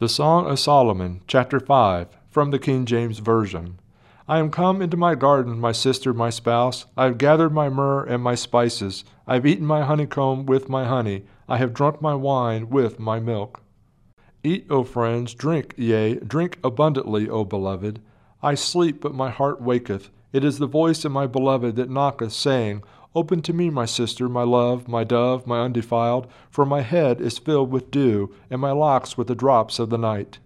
The Song of Solomon, chapter 5, from the King James Version. I am come into my garden, my sister, my spouse. I have gathered my myrrh and my spices. I have eaten my honeycomb with my honey. I have drunk my wine with my milk. Eat, O friends, drink, yea, drink abundantly, O beloved. I sleep, but my heart waketh. It is the voice of my beloved that knocketh, saying, Open to me, my sister, my love, my dove, my undefiled, for my head is filled with dew, and my locks with the drops of the night.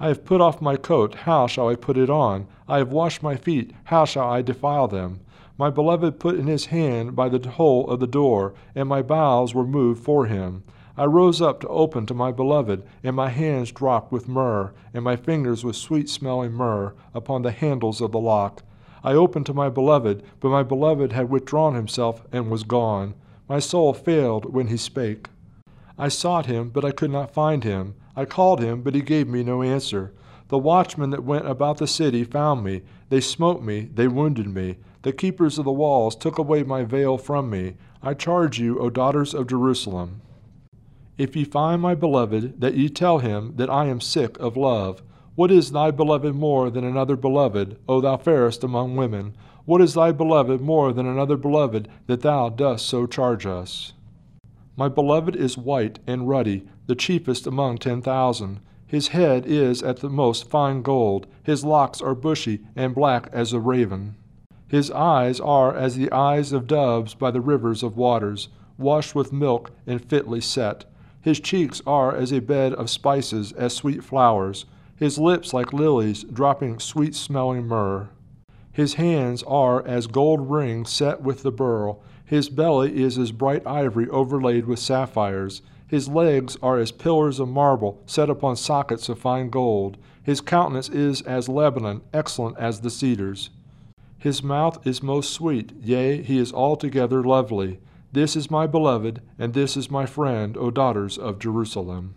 I have put off my coat, how shall I put it on? I have washed my feet, how shall I defile them? My beloved put in his hand by the hole of the door, and my bowels were moved for him. I rose up to open to my beloved, and my hands dropped with myrrh, and my fingers with sweet smelling myrrh upon the handles of the lock. I opened to my beloved, but my beloved had withdrawn himself and was gone. My soul failed when he spake. I sought him, but I could not find him. I called him, but he gave me no answer. The watchmen that went about the city found me. They smote me, they wounded me. The keepers of the walls took away my veil from me. I charge you, O daughters of Jerusalem. If ye find my beloved, that ye tell him that I am sick of love. What is thy beloved more than another beloved, O thou fairest among women? What is thy beloved more than another beloved, that thou dost so charge us? My beloved is white and ruddy, the chiefest among ten thousand. His head is at the most fine gold, his locks are bushy and black as a raven. His eyes are as the eyes of doves by the rivers of waters, washed with milk and fitly set. His cheeks are as a bed of spices, as sweet flowers his lips like lilies, dropping sweet smelling myrrh. His hands are as gold rings set with the beryl. His belly is as bright ivory overlaid with sapphires. His legs are as pillars of marble set upon sockets of fine gold. His countenance is as Lebanon, excellent as the cedars. His mouth is most sweet, yea, he is altogether lovely. This is my beloved, and this is my friend, O daughters of Jerusalem.